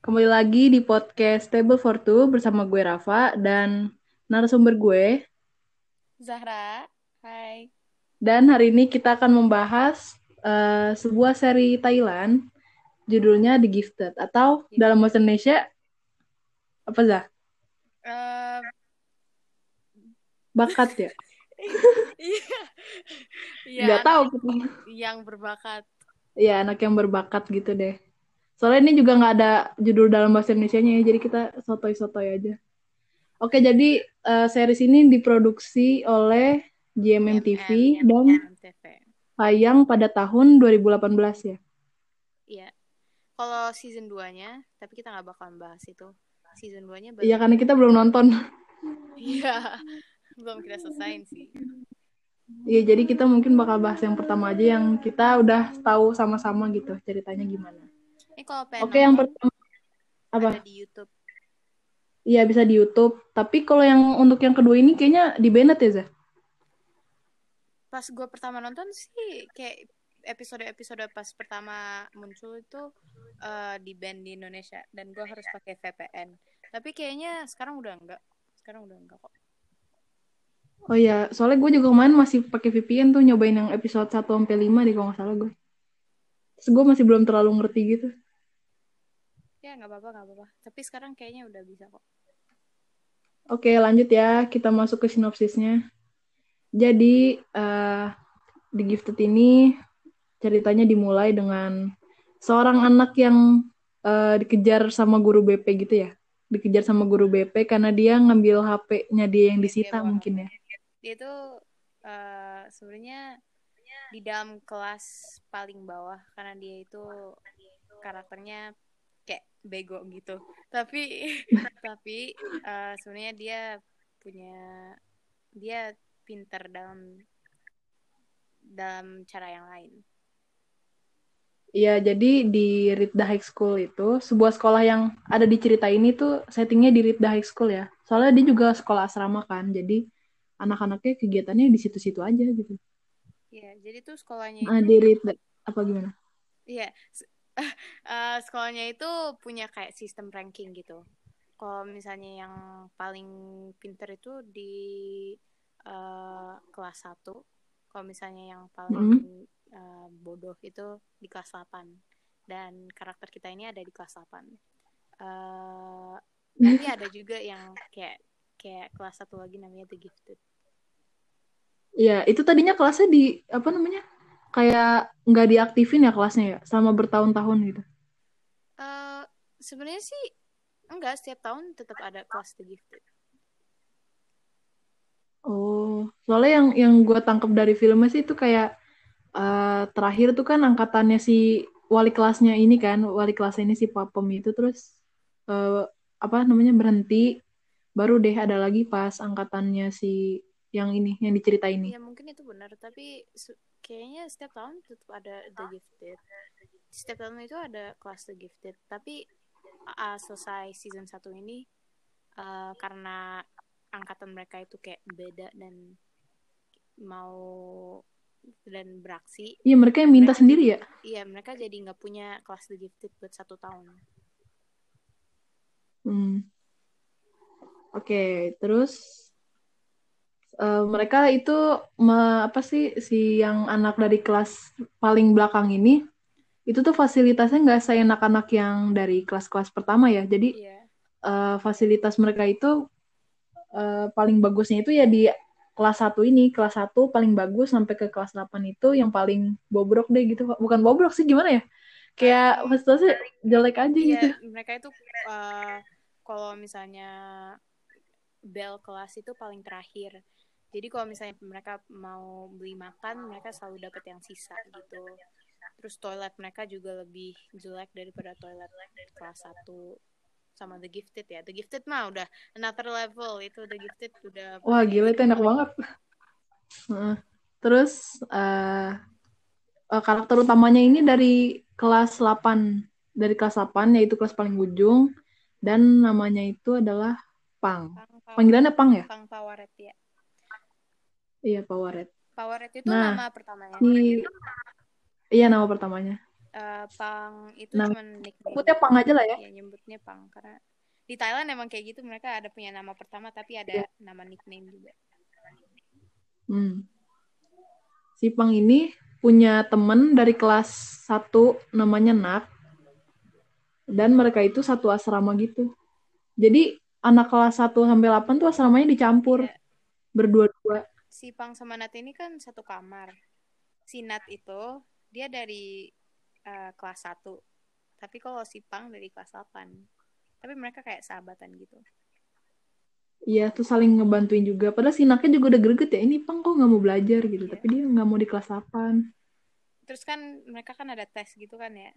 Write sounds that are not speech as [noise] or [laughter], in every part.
Kembali lagi di podcast Table for Two bersama gue Rafa dan narasumber gue. Zahra, hai. Dan hari ini kita akan membahas uh, sebuah seri Thailand judulnya The Gifted atau Gifted. dalam bahasa Indonesia apa Zah? Uh, Bakat ya? [laughs] Iya. Iya, Gak tahu. Yang berbakat. Iya, anak yang berbakat gitu deh. Soalnya ini juga nggak ada judul dalam bahasa Indonesia-nya ya, jadi kita sotoy-sotoy aja. Oke, jadi uh, series ini diproduksi oleh GMM TV dan tayang pada tahun 2018 ya. Iya. Kalau season 2-nya, tapi kita nggak bakalan bahas itu. Season 2-nya baru... Iya, karena kita belum nonton. Iya. [laughs] belum kita selesaiin sih. Iya, jadi kita mungkin bakal bahas yang pertama aja yang kita udah tahu sama-sama gitu ceritanya gimana. Ini kalau pengen Oke, yang pertama apa? ada di YouTube. Iya, bisa di YouTube. Tapi kalau yang untuk yang kedua ini kayaknya di Bennett ya, Zah? Pas gue pertama nonton sih kayak episode-episode pas pertama muncul itu uh, di band di Indonesia dan gue harus pakai VPN. Tapi kayaknya sekarang udah enggak. Sekarang udah enggak kok. Oh iya, soalnya gue juga kemarin masih pakai VPN tuh nyobain yang episode 1 sampai 5 deh kalau nggak salah gue. Terus gue masih belum terlalu ngerti gitu. Ya nggak apa-apa nggak apa-apa. Tapi sekarang kayaknya udah bisa kok. Oke, lanjut ya. Kita masuk ke sinopsisnya. Jadi, uh, The Gifted ini ceritanya dimulai dengan seorang anak yang uh, dikejar sama guru BP gitu ya. Dikejar sama guru BP karena dia ngambil HP-nya dia yang disita Dia mungkin ya. Dia tuh uh, sebenarnya di dalam kelas paling bawah karena dia itu karakternya bego gitu. Tapi [laughs] tapi uh, sebenarnya dia punya dia pinter dalam dalam cara yang lain. Iya, jadi di Ritda High School itu sebuah sekolah yang ada di cerita ini tuh settingnya di Ritda High School ya. Soalnya dia juga sekolah asrama kan, jadi anak-anaknya kegiatannya di situ-situ aja gitu. Iya, jadi tuh sekolahnya Nah, itu di Ritda apa gimana? Iya, uh, [laughs] sekolahnya itu punya kayak sistem ranking gitu. Kalau misalnya yang paling pinter itu di uh, kelas 1, kalau misalnya yang paling Mm. uh, bodoh itu di kelas 8. Dan karakter kita ini ada di kelas 8. Uh, tapi ada [laughs] juga yang kayak kayak kelas satu lagi namanya The Gifted. Iya, itu tadinya kelasnya di apa namanya? Kayak nggak diaktifin ya kelasnya ya, selama bertahun-tahun gitu. Uh, sebenarnya sih enggak setiap tahun tetap ada kelas The Gifted. Oh, soalnya yang yang gue tangkap dari filmnya sih itu kayak uh, terakhir tuh kan angkatannya si wali kelasnya ini kan, wali kelasnya ini si Papem itu terus uh, apa namanya berhenti, baru deh ada lagi pas angkatannya si yang ini yang dicerita ini. Ya mungkin itu benar, tapi kayaknya setiap tahun tetap ada The Gifted. Setiap tahun itu ada kelas The Gifted, tapi uh, selesai season 1 ini uh, karena angkatan mereka itu kayak beda dan mau dan beraksi. Iya mereka yang minta mereka sendiri ya. Iya mereka jadi nggak punya kelas The Gifted buat satu tahun. Hmm. Oke, okay, terus uh, mereka itu me, apa sih si yang anak dari kelas paling belakang ini itu tuh fasilitasnya nggak seenak anak yang dari kelas-kelas pertama ya. Jadi yeah. uh, fasilitas mereka itu uh, paling bagusnya itu ya di kelas 1 ini, kelas 1 paling bagus sampai ke kelas 8 itu yang paling bobrok deh gitu. Bukan bobrok sih gimana ya? Kayak fasilitasnya jelek aja Iya, gitu. mereka itu uh, kalau misalnya bel kelas itu paling terakhir. Jadi kalau misalnya mereka mau beli makan, mereka selalu dapat yang sisa gitu. Terus toilet mereka juga lebih jelek daripada toilet kelas 1 sama The Gifted ya. The Gifted mah udah another level itu The Gifted udah Wah, gila itu enak banget. Terus uh, uh, karakter utamanya ini dari kelas 8 dari kelas 8 yaitu kelas paling ujung dan namanya itu adalah Pang. Pang Panggilannya Pang ya? Pang Pawaret ya. Iya, Pawaret. Powerhead itu Nah, nama pertamanya. Si Iya nama pertamanya. uh, pang itu Nah, cuma nickname Nyebutnya pang aja lah ya. ya nyebutnya pang karena di Thailand emang kayak gitu mereka ada punya nama pertama tapi ada Iya. nama nickname juga Hmm. Si Pang ini punya temen dari kelas 1 namanya Nak. Dan mereka itu satu asrama gitu. Jadi anak kelas 1 sampai 8 tuh asramanya dicampur. Iya. Berdua-dua. Si Pang sama Nat ini kan satu kamar. Si Nat itu dia dari uh, kelas 1. Tapi kalau si Pang dari kelas 8. Tapi mereka kayak sahabatan gitu. Iya, tuh saling ngebantuin juga. Padahal si Naknya juga udah greget ya. Ini Pang kok nggak mau belajar gitu. Iya. Tapi dia nggak mau di kelas 8. Terus kan mereka kan ada tes gitu kan ya.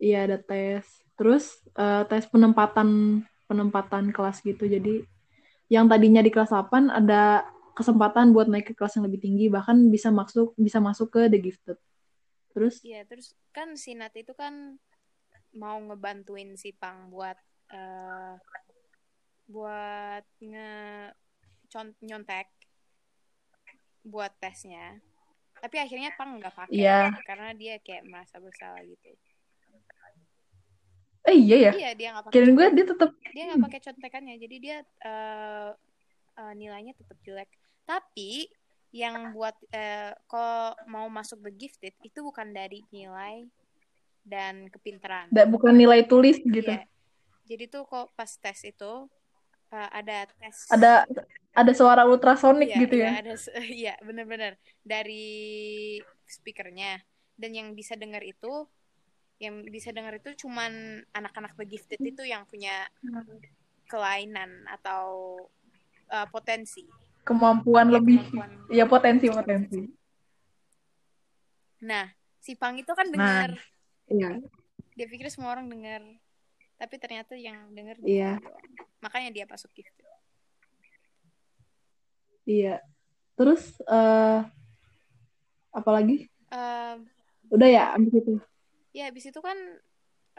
Iya, ada tes. Terus eh, tes penempatan penempatan kelas gitu. Jadi yang tadinya di kelas 8 ada kesempatan buat naik ke kelas yang lebih tinggi. Bahkan bisa masuk bisa masuk ke The Gifted. Terus Iya, terus kan si Nat itu kan mau ngebantuin si Pang buat eh buat nge nyontek buat tesnya. Tapi akhirnya Pang nggak pakai Iya. karena dia kayak merasa bersalah gitu. Eh iya ya. Iya, dia nggak pakai Kirain gue dia tetap dia nggak pakai contekannya jadi dia eh, eh, nilainya tetap jelek tapi yang buat eh, kalau mau masuk the gifted itu bukan dari nilai dan kepintaran bukan nilai tulis gitu. Iya. jadi tuh kok pas tes itu eh, ada tes Ada ada suara ultrasonik Iya, gitu iya, ya. ada [laughs] iya bener-bener dari speakernya dan yang bisa dengar itu yang bisa dengar itu cuman anak-anak the gifted itu yang punya kelainan atau uh, potensi Kemampuan Ya, lebih. kemampuan- Iya, potensi potensi. Nah, si Pang itu kan Nah. dengar, Iya. dia pikir semua orang dengar, tapi ternyata yang dengar Iya. doang. Makanya dia masuk gifted. Iya. Terus eh apalagi? Eh, Udah ya, abis itu. Ya habis itu kan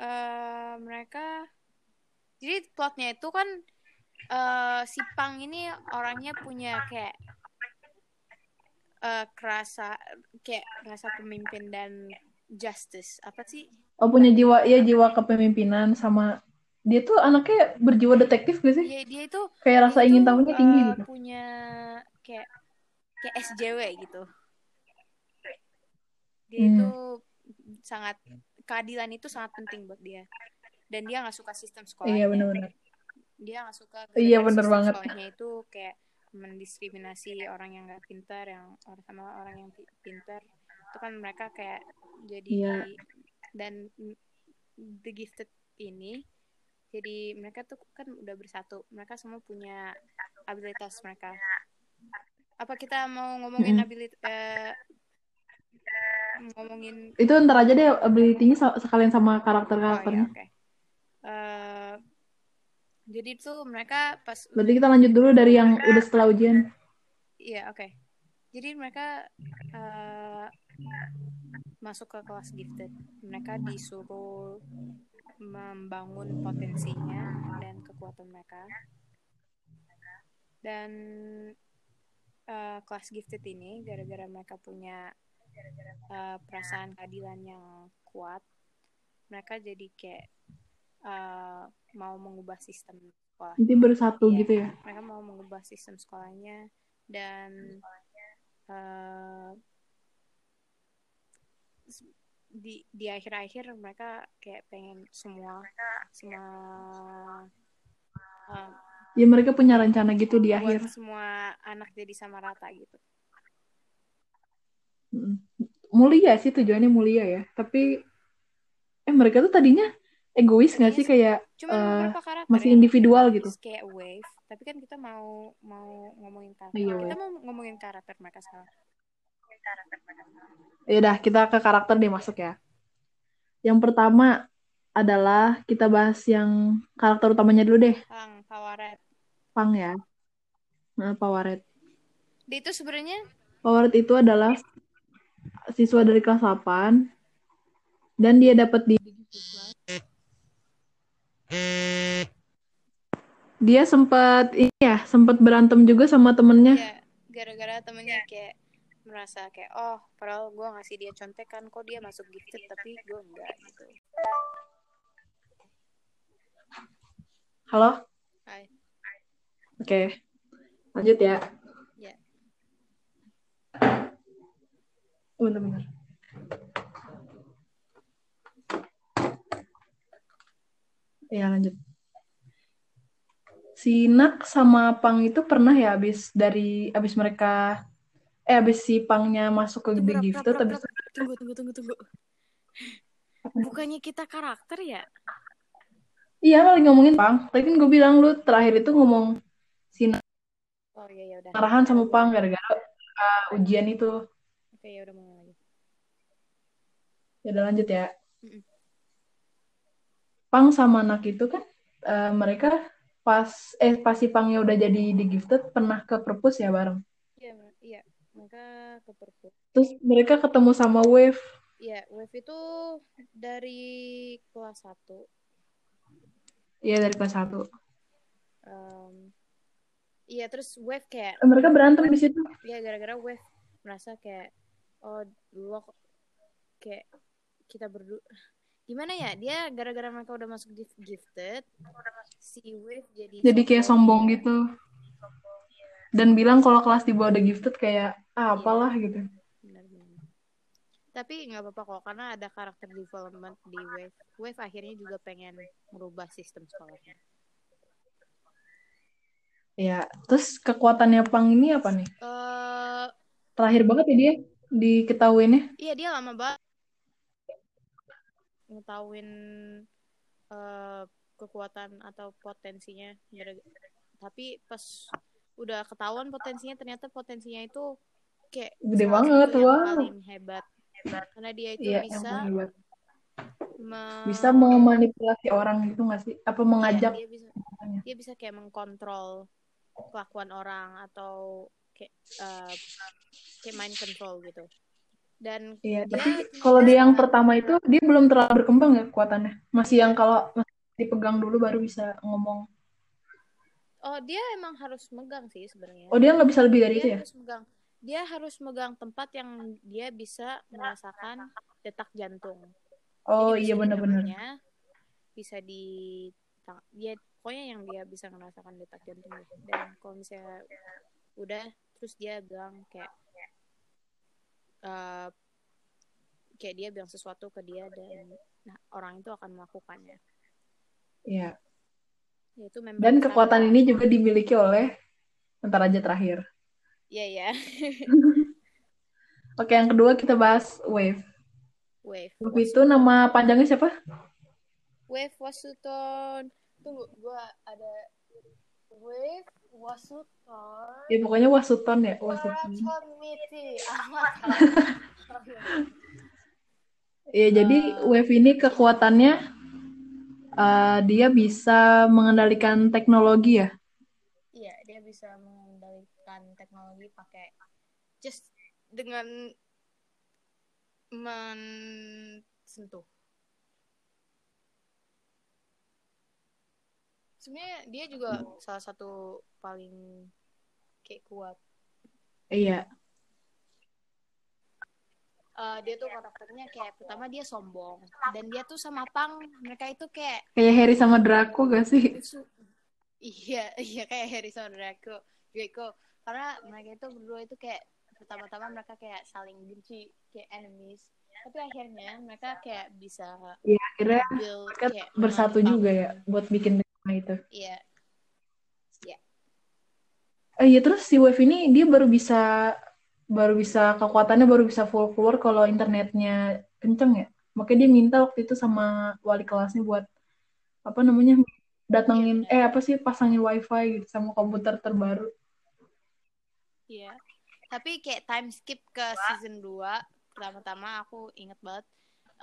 eh mereka jadi plotnya itu kan eh si Pang ini orangnya punya kayak eh kerasa kayak rasa pemimpin dan justice apa sih Oh, punya jiwa ya jiwa kepemimpinan sama dia tuh anaknya berjiwa detektif gak sih? dia dia itu Kayak rasa dia ingin tahunya tinggi eh, gitu. punya kayak kayak SJW gitu dia Hmm. itu sangat keadilan itu sangat penting buat dia dan dia nggak suka sistem sekolahnya Iya, benar-benar. dia nggak suka Iya, sistem banget. sekolahnya itu kayak mendiskriminasi orang yang nggak pintar yang orang sama orang yang pi- pintar itu kan mereka kayak jadi Iya. dan the gifted ini jadi mereka tuh kan udah bersatu mereka semua punya abilitas mereka apa kita mau ngomongin Mm-mm. abilitas eh, ngomongin Itu ntar aja deh ability-nya sekalian sama Oh iya, karakter-karakternya. oke. Eh, jadi tuh mereka pas Berarti kita lanjut dulu dari yang udah setelah ujian. iya oke. Jadi mereka eh, masuk ke kelas gifted. Mereka disuruh membangun potensinya dan kekuatan mereka. Dan eh, kelas gifted ini gara-gara mereka punya eh, perasaan keadilan yang kuat, mereka jadi kayak eh, mau mengubah sistem sekolah. Nanti bersatu Iya. gitu ya. Mereka mau mengubah sistem sekolahnya dan eh, di di akhir-akhir mereka kayak pengen semua semua eh, Ya mereka punya rencana gitu di akhir. semua anak jadi sama rata gitu. Mm. Mulia sih tujuannya mulia ya. Tapi eh mereka tuh tadinya egois nggak sih kayak karakter masih individual gitu. kayak wave, tapi kan kita mau mau ngomongin karakter. Iya, kita mau ngomongin karakter mereka sekarang. Ya udah kita ke karakter deh masuk ya. Yang pertama adalah kita bahas yang karakter utamanya dulu deh, Pang, Pawaret. Pang ya. Nah, Pawaret. Dia itu sebenarnya Pawaret itu adalah siswa dari kelas 8 dan dia dapat di dia sempat ini ya sempat berantem juga sama temennya ya gara-gara temennya kayak merasa kayak oh padahal gue ngasih dia contekan kok dia masuk gifted tapi gue enggak gitu Halo? Hai. Oke. Lanjut ya. Ya. Bener-bener. Ya lanjut. Si Nak sama Pang itu pernah ya abis dari abis mereka eh abis si Pangnya masuk ke Gifted rap, rap, abis tunggu tunggu tunggu tunggu bukannya kita karakter ya Iya kali ngomongin Pang. Tadi kan gue bilang lu terakhir itu ngomong si Nak oh iya ya udah arahan sama Pang gara-gara uh, ujian itu. Oke ya udah mau lagi Ya udah lanjut ya. Mm-mm. Pang sama Nak itu kan uh, mereka pas eh pas si Pangnya udah jadi The Gifted pernah ke perpus ya bareng. iya iya mereka ke perpus Terus mereka ketemu sama Wave. Iya, Wave itu dari kelas 1 Iya dari kelas 1. Em, Iya, terus Wave kayak Mereka berantem di situ. ya gara-gara Wave merasa kayak oh lo kayak kita berdua. Gimana ya? Dia gara-gara mereka udah masuk gift gifted si Wave jadi Jadi kayak sombong. Iya, gitu. Dan bilang kalau kelas di bawah The Gifted kayak ah, apalah gitu. tapi nggak apa-apa kok karena ada karakter development di Wave. Wave akhirnya juga pengen merubah sistem sekolahnya. Ya, terus kekuatannya Pang ini apa nih? eh Terakhir banget ya dia diketahuinnya. iya dia lama banget ngetahuin eh, kekuatan atau potensinya tapi pas udah ketahuan potensinya ternyata potensinya itu kayak Gede banget, wah. paling hebat karena dia itu Iya, bisa me- Bisa memanipulasi orang gitu nggak sih? Apa iya, mengajak? dia bisa dia bisa kayak mengkontrol kelakuan orang atau kayak eh, kayak mind control gitu dan Iya, dia tapi kalau dia yang pertama itu dia belum terlalu berkembang ya kekuatannya. Masih yang kalau masih dipegang dulu baru bisa ngomong. Oh, dia emang harus megang sih sebenarnya. Oh, dia nggak bisa lebih dari dia itu ya? harus megang. Dia harus megang tempat yang dia bisa merasakan detak jantung. Oh Jadi iya benar-benar. bisa di dia pokoknya yang dia bisa merasakan detak jantung. Dan kalau misalnya udah terus dia bilang kayak eh, kayak dia bilang sesuatu ke dia dan nah orang itu akan melakukannya. Iya. Yaitu member Dan kekuatan ini juga dimiliki oleh Bentar aja terakhir. Iya ya, [laughs] Oke, yang kedua kita bahas Wave. Wave. Wave itu nama panjangnya siapa? Wave Wasuton. Tunggu, gua ada Wave Wasuton. Ya pokoknya Wasuton ya, Wasuton. Ahmad. [laughs] Ya jadi Eh. Wave ini kekuatannya eh, dia bisa mengendalikan teknologi ya. Iya, dia bisa mengendalikan teknologi pakai just dengan mensentuh. Sebenarnya dia juga salah satu paling kayak kuat. Iya. Eh, dia tuh karakternya kayak pertama dia sombong dan dia tuh sama Pang mereka itu kayak Kayak Harry sama Draco gak sih? Iya iya kayak Harry sama Draco Draco karena mereka itu berdua itu kayak pertama-tama mereka kayak saling benci kayak enemies tapi akhirnya mereka kayak bisa Iya, akhirnya build mereka kayak bersatu juga ya buat bikin rumah itu. iya Eh, iya terus si Wave ini dia baru bisa baru bisa kekuatannya baru bisa full keluar kalau internetnya kenceng ya. Makanya dia minta waktu itu sama wali kelasnya buat apa namanya datengin Iya, benar. eh apa sih pasangin wifi gitu sama komputer terbaru. iya tapi kayak time skip ke season 2 pertama-tama aku inget banget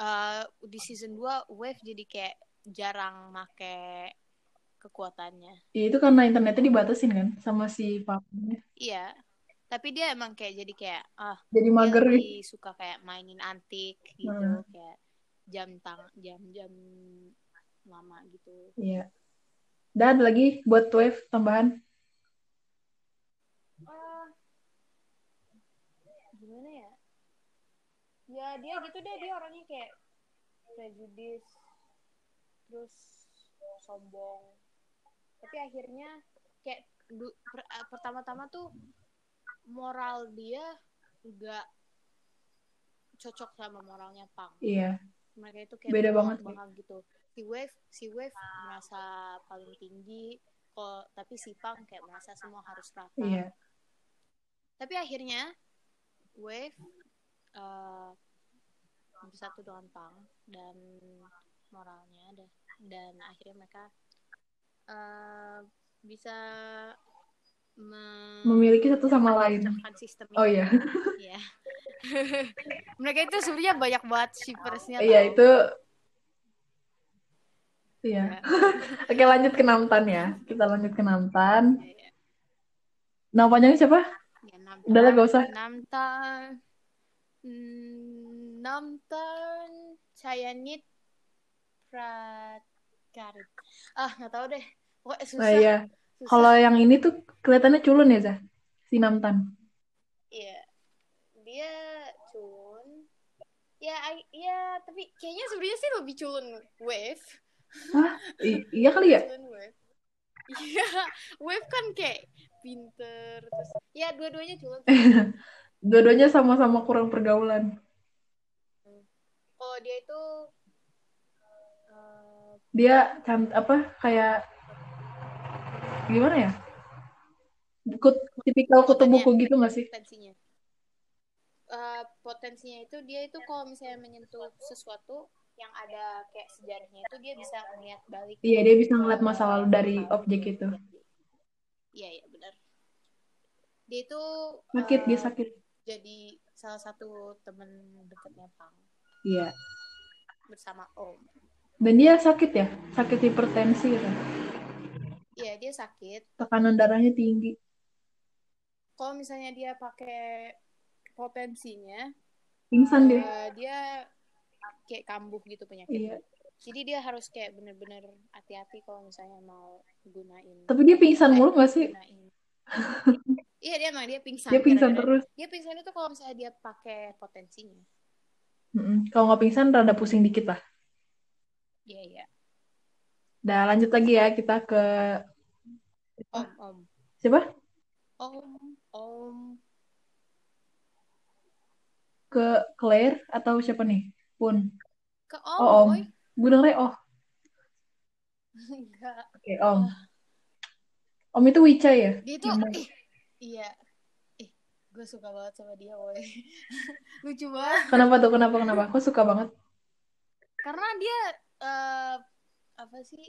eh, di season 2 Wave jadi kayak jarang make kekuatannya Ya, itu karena internetnya dibatasin kan sama si papanya. Iya, tapi dia emang kayak jadi kayak ah Jadi mager lebih suka kayak mainin antik gitu, Hmm. kayak jam tang jam-jam lama gitu. Iya. Dan ada lagi buat Wave tambahan. Ah, gimana ya dia gitu deh dia orangnya kayak prejudis terus sombong tapi akhirnya kayak du- per- eh, pertama-tama tuh moral dia nggak cocok sama moralnya Pang Iya. mereka itu kayak Beda banget, belakang gitu si Wave si Wave merasa paling tinggi kok tapi si Pang kayak merasa semua harus rata Iya. tapi akhirnya Wave eh, bersatu dengan Pang dan moralnya dan, dan akhirnya mereka eh, bisa me- Memiliki satu sama lain. sistem Oh iya. Iya. [laughs] mereka itu sebenarnya banyak banget shippersnya Iya itu. Iya. Iya. [laughs] Oke lanjut ke Namtan ya. Kita lanjut ke Namtan. Iya, iya. Nama panjangnya siapa? Ya, Namtan, Udah lah, gak usah. Namtan, hmm, Namtan, Cayanit, Prakarit. Ah, nggak tahu deh. Pokoknya susah. Nah iya. susah. Kalau yang ini tuh kelihatannya culun ya, Zah? Si Namtan. Iya. Dia culun. Ya, I- ya, tapi kayaknya sebenarnya sih lebih culun Wave. Hah? I- iya kali ya? Culun Wave. Iya, Wave kan kayak pinter terus. Ya, dua-duanya culun. [laughs] Dua-duanya sama-sama kurang pergaulan. Kalau dia itu eh, Dia can apa kayak gimana ya? Buku tipikal kutu buku gitu nggak sih? potensinya Eh, potensinya itu dia itu kalau misalnya menyentuh sesuatu yang ada kayak sejarahnya itu dia bisa melihat balik Iya, dia bisa ngeliat masa lalu dari objek itu. iya iya benar dia itu Sakit, eh, dia sakit. jadi salah satu teman dekatnya Pang Iya. bersama Om Dan dia sakit ya? Sakit hipertensi kan? Iya dia sakit Tekanan darahnya tinggi. kalau misalnya dia pakai potensinya Pingsan dia. eh, dia kayak kambuh gitu penyakitnya Iya. Jadi dia harus kayak bener-bener hati-hati kalau misalnya mau gunain. Tapi dia pingsan mulu nggak sih? [laughs] iya dia emang dia pingsan. Dia pingsan terus. Dia pingsan itu kalau misalnya dia pakai potensinya. Mm-mm. Kalau nggak pingsan, rada pusing dikit lah. Iya iya. Dah lanjut lagi ya kita ke Om om siapa? om om. Ke Claire atau siapa nih? Pun. Ke om, Oh, Om. Gue dengernya oh. Enggak. Oke, Om. Om itu Wicca ya? Dia itu iya. Gue suka banget sama dia, boy. [laughs] Lucu banget. Kenapa tuh? Kenapa? Kenapa? Kok suka banget? Karena dia eh, apa sih?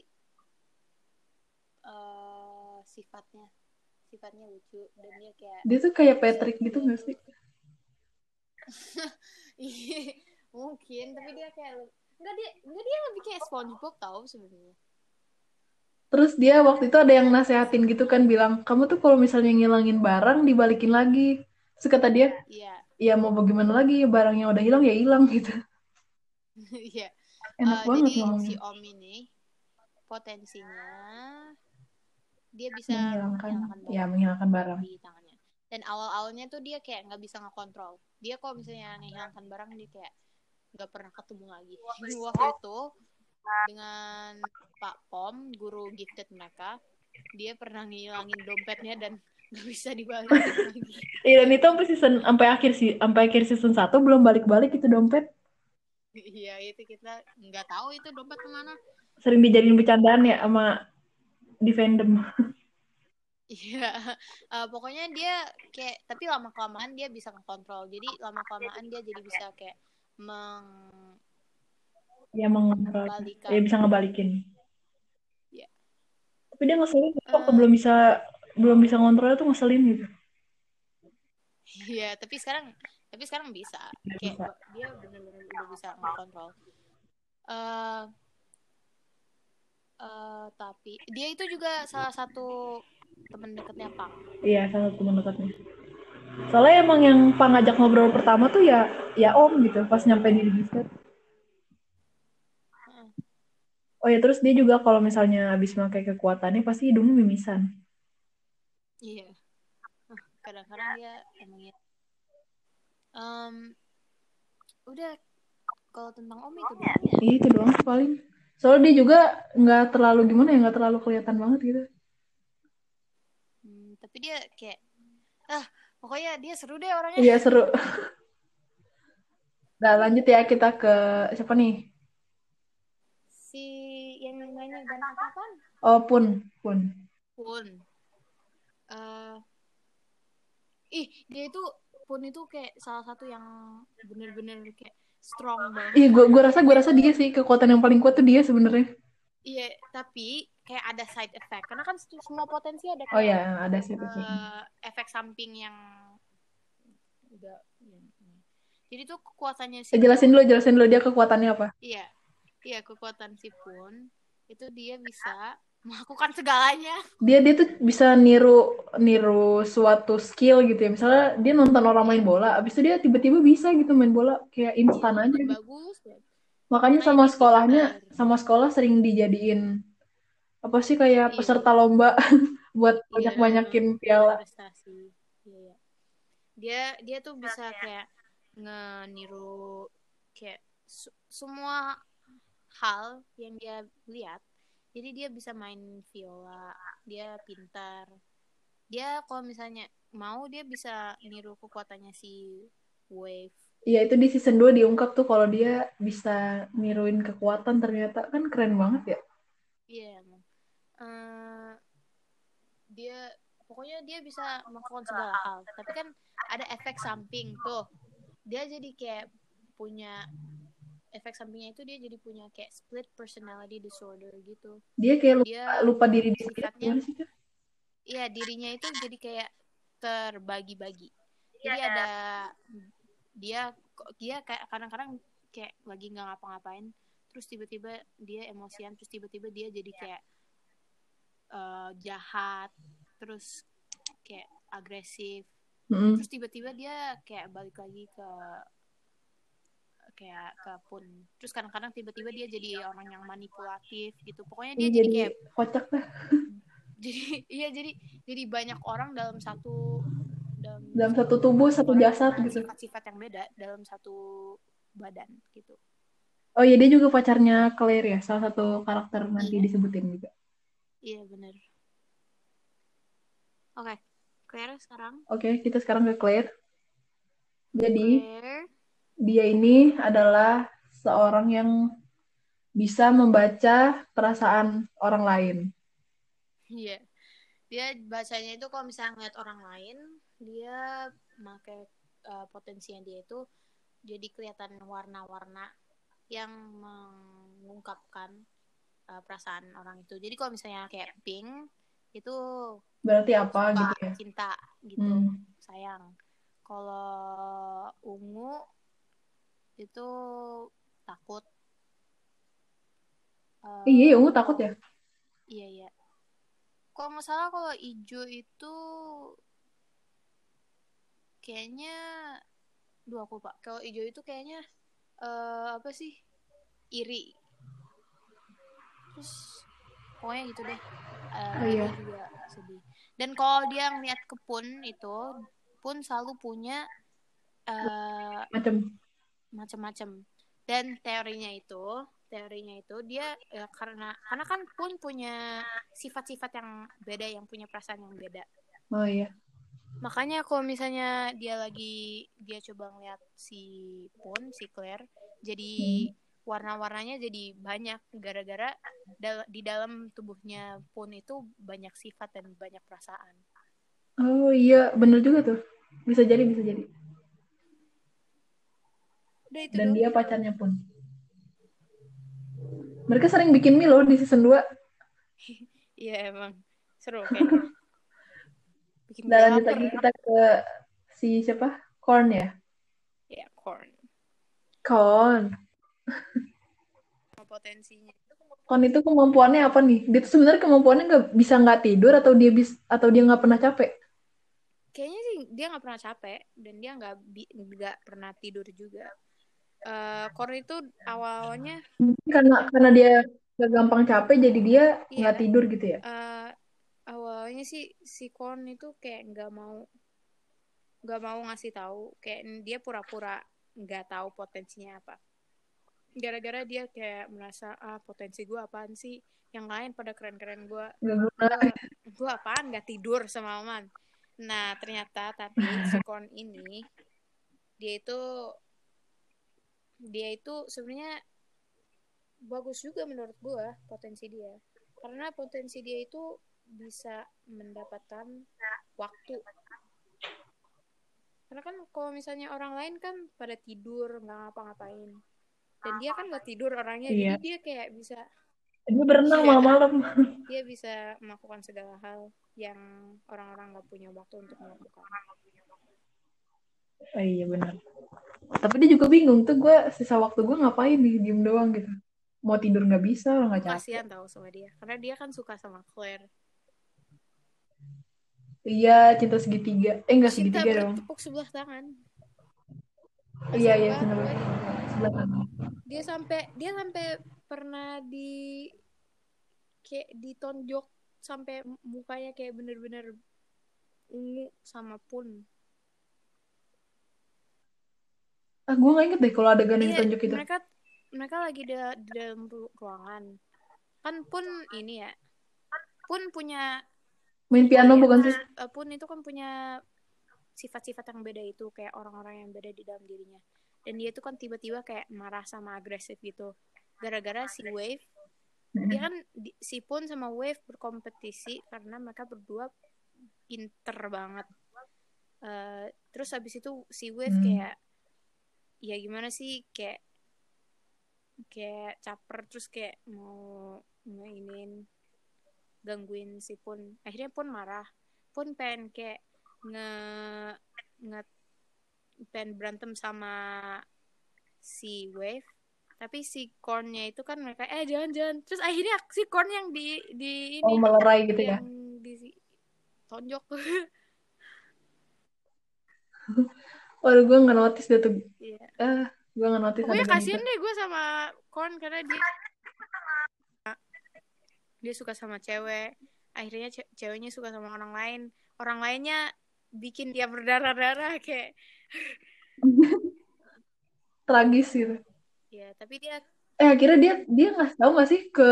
eh sifatnya sifatnya lucu dan dia kayak Dia tuh kayak Patrick gitu nggak sih? [laughs] Iya, mungkin tapi dia kayak enggak dia enggak dia lebih kayak SpongeBob tau sebenarnya Terus dia waktu itu ada yang nasehatin gitu kan bilang, kamu tuh kalau misalnya ngilangin barang dibalikin lagi. Terus kata dia, iya ya mau bagaimana lagi, barangnya udah hilang ya hilang gitu. [laughs] iya Enak Eh, banget jadi ngomongnya. si Om ini potensinya dia bisa Menghilangkan, menghilangkan ya menghilangkan barang. di tangannya. Dan awal-awalnya tuh dia kayak nggak bisa ngekontrol. Dia kalau misalnya menghilangkan barang dia kayak nggak pernah ketemu lagi. Waktu itu dengan Pak Pom guru gifted mereka dia pernah ngilangin dompetnya dan [laughs] nggak bisa dibalikin [laughs] lagi. Iya, dan itu sampai season sampai akhir sih, sampai akhir season 1 belum balik-balik itu dompet. iya itu kita nggak tahu itu dompet ke mana Sering dijadiin bercandaan ya sama di fandom. [laughs] Iya, Eh, pokoknya dia kayak tapi lama kelamaan dia bisa ngekontrol. Jadi lama kelamaan dia jadi bisa kayak meng Ya mengontrol. Membalikan. Ya bisa ngebalikin. Iya. Tapi dia ngeselin waktu Eh. belum bisa belum bisa ngontrol tuh ngeselin gitu. Iya, tapi sekarang tapi sekarang bisa. Iya, Kayak bisa. dia bener-bener udah bisa ngekontrol. Eh eh, tapi dia itu juga salah satu teman dekatnya Pang. Iya, salah satu teman dekatnya. Soalnya emang yang Pang ngajak ngobrol pertama tuh ya ya Om gitu pas nyampe di Gifted. Heeh. Oh ya terus dia juga kalau misalnya habis pakai kekuatannya pasti hidungnya mimisan. Iya. Kadang-kadang dia emang ya. Em, udah kalau tentang Om itu doang ya Iya itu doang paling. Soalnya dia juga nggak terlalu gimana ya, nggak terlalu kelihatan banget gitu. Hmm, tapi dia kayak ah pokoknya dia seru deh orangnya Iya seru. [laughs] Nah lanjut ya kita ke siapa nih? si yang mainnya ganteng kapan Oh pun pun. pun eh ih dia itu pun itu kayak salah satu yang bener-bener kayak strong banget Iya gue gue rasa gue rasa dia sih kekuatan yang paling kuat tuh dia sebenarnya. iya tapi kayak ada side effect karena kan semua potensi ada Oh kayak ya ada sih. itu sih. eh, efek samping yang udah ya, jadi tuh kekuatannya si Eh, jelasin dulu jelasin dulu dia kekuatannya apa? iya iya kekuatan si pun itu dia bisa melakukan segalanya Dia dia tuh bisa niru niru suatu skill gitu ya. Misalnya dia nonton orang main bola, abis itu dia tiba-tiba bisa gitu main bola kayak instan Iya, aja. nonton gitu. bagus banget. Makanya sama sekolahnya sama sekolah sering dijadiin apa sih kayak Iya. peserta lomba [laughs] buat Iya, banyak-banyakin piala. prestasi iya iya dia dia tuh bisa kayak ngeniru kayak su- semua hal yang dia lihat jadi dia bisa main viola dia pintar dia kalau misalnya mau dia bisa niru kekuatannya si wave Iya itu di season 2 diungkap tuh kalau dia bisa niruin kekuatan ternyata kan keren banget ya. Iya emang. Eh, dia pokoknya dia bisa melakukan segala hal. Tapi kan ada efek samping tuh. Dia jadi kayak punya efek sampingnya itu dia jadi punya kayak split personality disorder gitu. Dia kayak lupa, Dia lupa diri dia sendiri. sifatnya Gimana sih, iya dirinya itu jadi kayak terbagi-bagi. Jadi ada dia dia kayak kadang-kadang kayak lagi nggak ngapa-ngapain terus tiba-tiba dia emosian terus tiba-tiba dia jadi kayak eh, jahat terus kayak agresif Mm-mm. terus tiba-tiba dia kayak balik lagi ke kayak ke pun terus kadang-kadang tiba-tiba dia jadi orang yang manipulatif gitu pokoknya dia Iya, jadi kayak kocak dah. [laughs] jadi iya jadi jadi banyak orang dalam satu dalam, Dalam satu tubuh, satu jasad gitu. sifat-sifat yang beda dalam satu badan gitu Oh iya dia juga pacarnya Claire ya, salah satu karakter nanti Iya. disebutin juga. iya bener oke Claire sekarang Oke, kita sekarang ke Claire. Jadi Claire dia ini adalah seorang yang bisa membaca perasaan orang lain. Iya. Dia bacanya itu kalau misalnya ngeliat orang lain, dia pakai uh, potensinya dia itu jadi kelihatan warna-warna yang mengungkapkan uh, perasaan orang itu. Jadi kalau misalnya kayak pink itu Berarti apa suka, gitu ya? cinta gitu, Hmm. sayang. Kalau ungu itu takut. Uh, Eh, iya, ungu takut ya? Iya iya. Kalau nggak salah kalau hijau itu kayaknya dua aku pak. Kalau hijau itu kayaknya eh apa sih iri. Terus pokoknya gitu deh. Eh, Oh, iya. dia juga sedih. Dan kalau dia ngeliat ke pun itu pun selalu punya eh Macam macam-macam. Dan teorinya itu, teorinya itu dia ya, karena karena kan pun punya sifat-sifat yang beda, yang punya perasaan yang beda. oh iya. Makanya kalau misalnya dia lagi dia coba ngeliat si pun, si Claire, jadi warna-warnanya jadi banyak gara-gara dal- di dalam tubuhnya pun itu banyak sifat dan banyak perasaan. Oh iya, bener juga tuh. Bisa jadi, bisa jadi. Udah itu Dan doang. dia pacarnya pun. Mereka sering bikin mie loh di season 2. [laughs] Iya emang seru kayaknya. [laughs] Bikin Dan lanjut lagi kita ke si siapa? Korn ya? Ya, corn. Korn. Sama potensinya. Korn itu kemampuannya apa nih? Dia tuh sebenarnya kemampuannya nggak bisa nggak tidur atau dia bis atau dia nggak pernah capek? kayaknya sih dia nggak pernah capek dan dia nggak nggak pernah tidur juga. Eh Korn itu awalnya Karena karena dia nggak gampang capek, jadi dia Iya. nggak tidur gitu ya? eh awalnya sih si Korn itu kayak nggak mau nggak mau ngasih tahu. Kayak dia pura-pura nggak tahu potensinya apa. Gara-gara dia kayak merasa ah potensi gue apaan sih? Yang lain pada keren-keren gue gue apaan? Nggak tidur sama Aman. Nah ternyata tapi si Korn ini dia itu dia itu sebenarnya bagus juga menurut gue potensi dia. Karena potensi dia itu bisa mendapatkan waktu. Karena kan kalau misalnya orang lain kan pada tidur nggak ngapa-ngapain. Dan dia kan nggak tidur orangnya iya. jadi dia kayak bisa dia berenang malam-malam. Dia bisa melakukan segala hal yang orang-orang nggak punya waktu untuk melakukan oh, iya benar tapi dia juga bingung tuh gue sisa waktu gue ngapain di diem doang gitu mau tidur nggak bisa nggak capek kasihan tau sama dia karena dia kan suka sama Claire Iya, cinta segitiga. Eh enggak cinta segitiga dong. Tepuk sebelah tangan. Iya, iya, sebelah, sebelah tangan. Dia sampai dia sampai pernah di kayak ditonjok sampai mukanya kayak bener-bener ungu sama pun. Ah, gue gak inget deh kalau ada yang iya, tonjok itu. Mereka mereka lagi di, di dalam ruangan. Kan pun ini ya. Pun punya main piano ya, bukan sih uh, pun itu kan punya sifat-sifat yang beda itu kayak orang-orang yang beda di dalam dirinya dan dia itu kan tiba-tiba kayak marah sama agresif gitu gara-gara si Wave dia kan si pun sama Wave berkompetisi karena mereka berdua pinter banget uh, terus habis itu si Wave hmm. kayak ya gimana sih kayak kayak caper terus kayak mau mainin gangguin si pun. Akhirnya pun marah. Pun pengen kayak nge nge pengen berantem sama si wave tapi si cornnya itu kan mereka eh jangan jangan. Terus akhirnya si corn yang di di ini oh, melerai gitu ya? di tonjok [laughs] Oh, gue nggak notice deh tuh. Iya. Eh, gue nggak notice. Pokoknya kasian deh gue sama Korn karena dia dia suka sama cewek. Akhirnya ce ceweknya suka sama orang lain. Orang lainnya bikin dia berdarah-darah kayak [laughs] tragis gitu. Ya tapi dia eh akhirnya dia dia nggak tahu nggak sih ke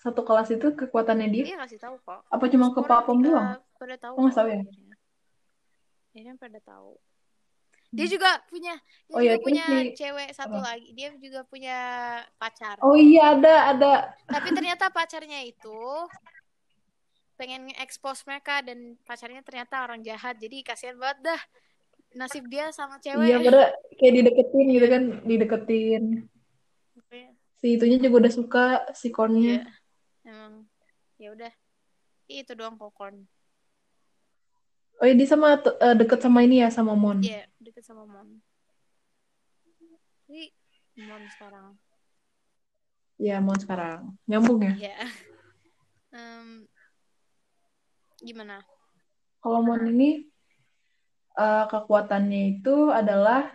satu kelas itu kekuatannya dia? Dia ngasih tahu kok. Apa cuma ke papom doang? pada tahu oh, tahu ya? akhirnya pada tahu dia juga punya dia oh, juga iya, punya si... cewek satu apa? lagi. Dia juga punya pacar. Oh iya ada ada. Tapi ternyata pacarnya itu pengen expose mereka dan pacarnya ternyata orang jahat. Jadi kasihan banget dah nasib dia sama cewek. Iya bener kayak dideketin gitu kan dideketin. Okay. si itunya juga udah suka si kornnya iya. emang. Ya udah. Itu doang kok korn Oh, iya, dia sama uh, deket sama ini ya sama Mon. Iya, yeah, deket sama Mon. Jadi Mon sekarang. Iya, Mon sekarang. Nyambung ya? Iya. [laughs] Yeah. Um, gimana? Kalau Mon ini uh, kekuatannya itu adalah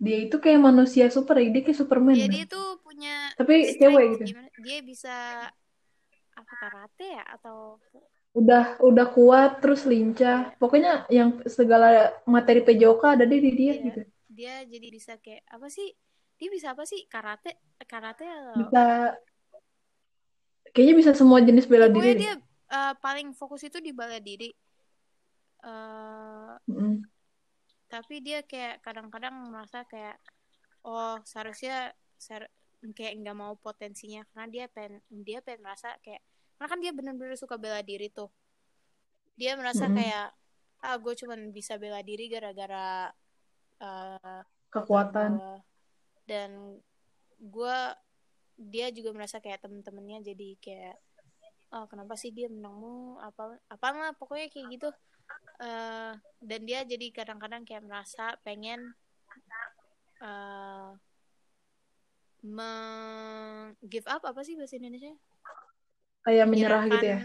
dia itu kayak manusia super, dia kayak Superman. Iya, dia tuh punya Tapi cewek gitu. Gimana? Dia bisa apa karate ya atau udah udah kuat terus lincah. Pokoknya yang segala materi PJOK ada di dia iya. gitu. dia jadi bisa kayak apa sih? Dia bisa apa sih? Karate karate atau bisa kayaknya bisa semua jenis bela Pokoknya diri dia uh, paling fokus itu di bela diri. Uh, mm. tapi dia kayak kadang-kadang merasa kayak oh seharusnya ser kayak nggak mau potensinya. Karena dia pengen dia pengen merasa kayak karena kan dia benar-benar suka bela diri tuh. Dia merasa mm -hmm. kayak ah gue cuma bisa bela diri gara-gara uh, kekuatan. dan gue dia juga merasa kayak temen-temennya jadi kayak oh kenapa sih dia menangmu? Apa apa lah pokoknya kayak gitu. Uh, dan dia jadi kadang-kadang kayak merasa pengen uh, give up apa sih bahasa Indonesia kayak menyerah gitu ya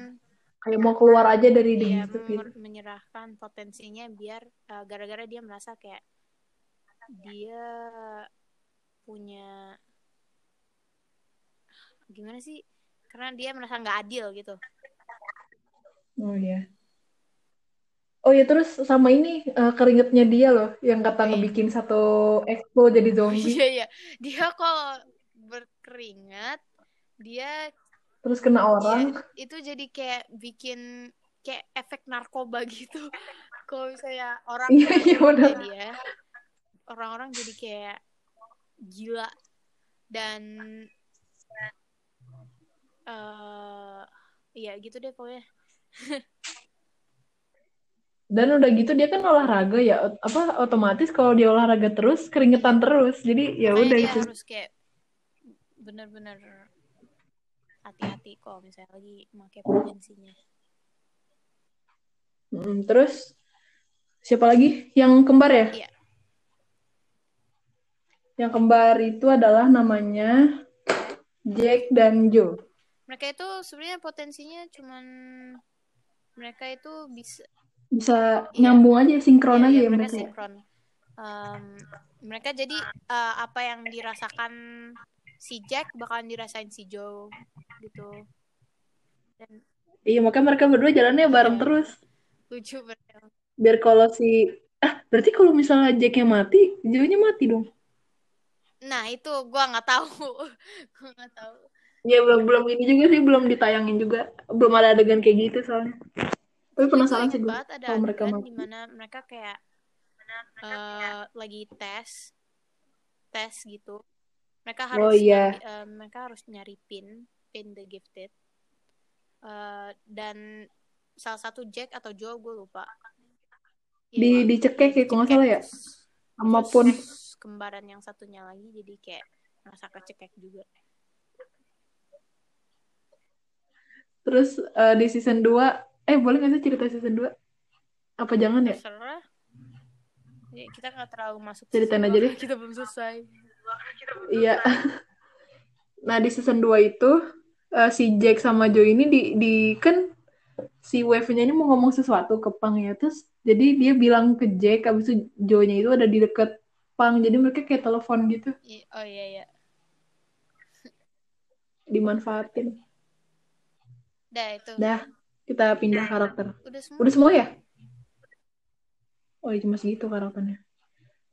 kayak mau keluar aja dari dia gitu. menyerahkan potensinya biar uh, gara-gara dia merasa kayak dia punya gimana sih karena dia merasa nggak adil gitu oh iya Oh ya terus sama ini uh, keringetnya dia loh yang kata Oke. ngebikin satu expo jadi zombie. [laughs] Iya iya. Dia kalau berkeringat dia terus kena dia orang. itu jadi kayak bikin kayak efek narkoba gitu. [laughs] Kalau misalnya orang Iya, iya, dia, orang-orang jadi kayak gila dan eh iya gitu deh pokoknya. [laughs] Dan udah gitu dia kan olahraga ya apa otomatis kalau dia olahraga terus keringetan terus. Jadi ya udah itu. harus kayak bener-bener hati-hati kalau misalnya lagi pakai potensinya. Mm, terus siapa lagi? Yang kembar ya? Iya. Yang kembar itu adalah namanya Jack dan Joe. Mereka itu sebenarnya potensinya cuman mereka itu bisa Bisa Iya. nyambung aja, sinkron Iya, aja iya, ya mereka mereka. ya. sinkron. Em, mereka jadi eh, apa yang dirasakan si Jack bakalan dirasain si Joe gitu. Dan Iya, makanya mereka berdua jalannya bareng Iya. terus. lucu mereka. Biar kalau si ah, berarti kalau misalnya Jacknya mati, Joe-nya mati dong. Nah, itu gua nggak tahu. [laughs] gua nggak tahu. Ya belum belum ini juga sih, belum ditayangin juga. Belum ada adegan kayak gitu soalnya. Tapi Tapi penasaran gue sih gue banget ada kalau mereka mati. di mana mereka kayak eh, lagi tes tes gitu mereka Oh, harus iya. ngambi- eh, mereka harus nyari pin pin the gifted Eh, dan salah satu Jack atau Joe gue lupa Di Iya, dicekek ya kalau nggak salah ya. terus- Sama terus pun. kembaran yang satunya lagi jadi kayak merasa kecekek juga Terus eh, di season 2, eh boleh nggak sih cerita season 2? Apa jangan ya? terserah Ya, kita nggak terlalu masuk Ceritain season aja deh. kita belum selesai Iya. [laughs] Nah, di season 2 itu eh, si Jack sama Joe ini di di kan si Wave-nya ini mau ngomong sesuatu ke Pang ya. Terus jadi dia bilang ke Jack habis itu Joe-nya itu ada di deket Pang. Jadi mereka kayak telepon gitu, I- oh iya iya [laughs] dimanfaatin. dah itu Dah, kita pindah karakter. udah semua Udah semua ya? Oh, iya, cuma segitu karakternya.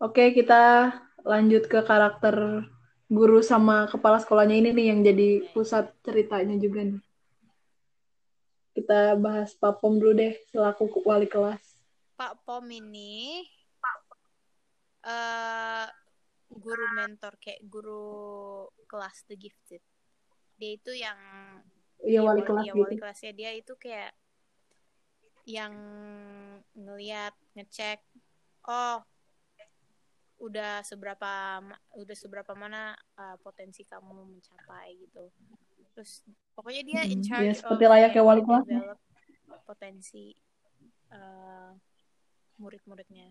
Oke, kita lanjut ke karakter guru sama kepala sekolahnya ini nih yang jadi pusat ceritanya juga nih. Kita bahas Pak Pom dulu deh selaku wali kelas. Pak Pom ini eh guru mentor kayak guru kelas The Gifted. Dia itu yang dia wali wali- kelas gitu. wali kelasnya dia itu kayak yang ngeliat ngecek oh udah seberapa udah seberapa mana uh, potensi kamu mencapai gitu. Terus pokoknya dia in Mm, charge ya, seperti layaknya wali kelas ya. potensi uh, murid-muridnya.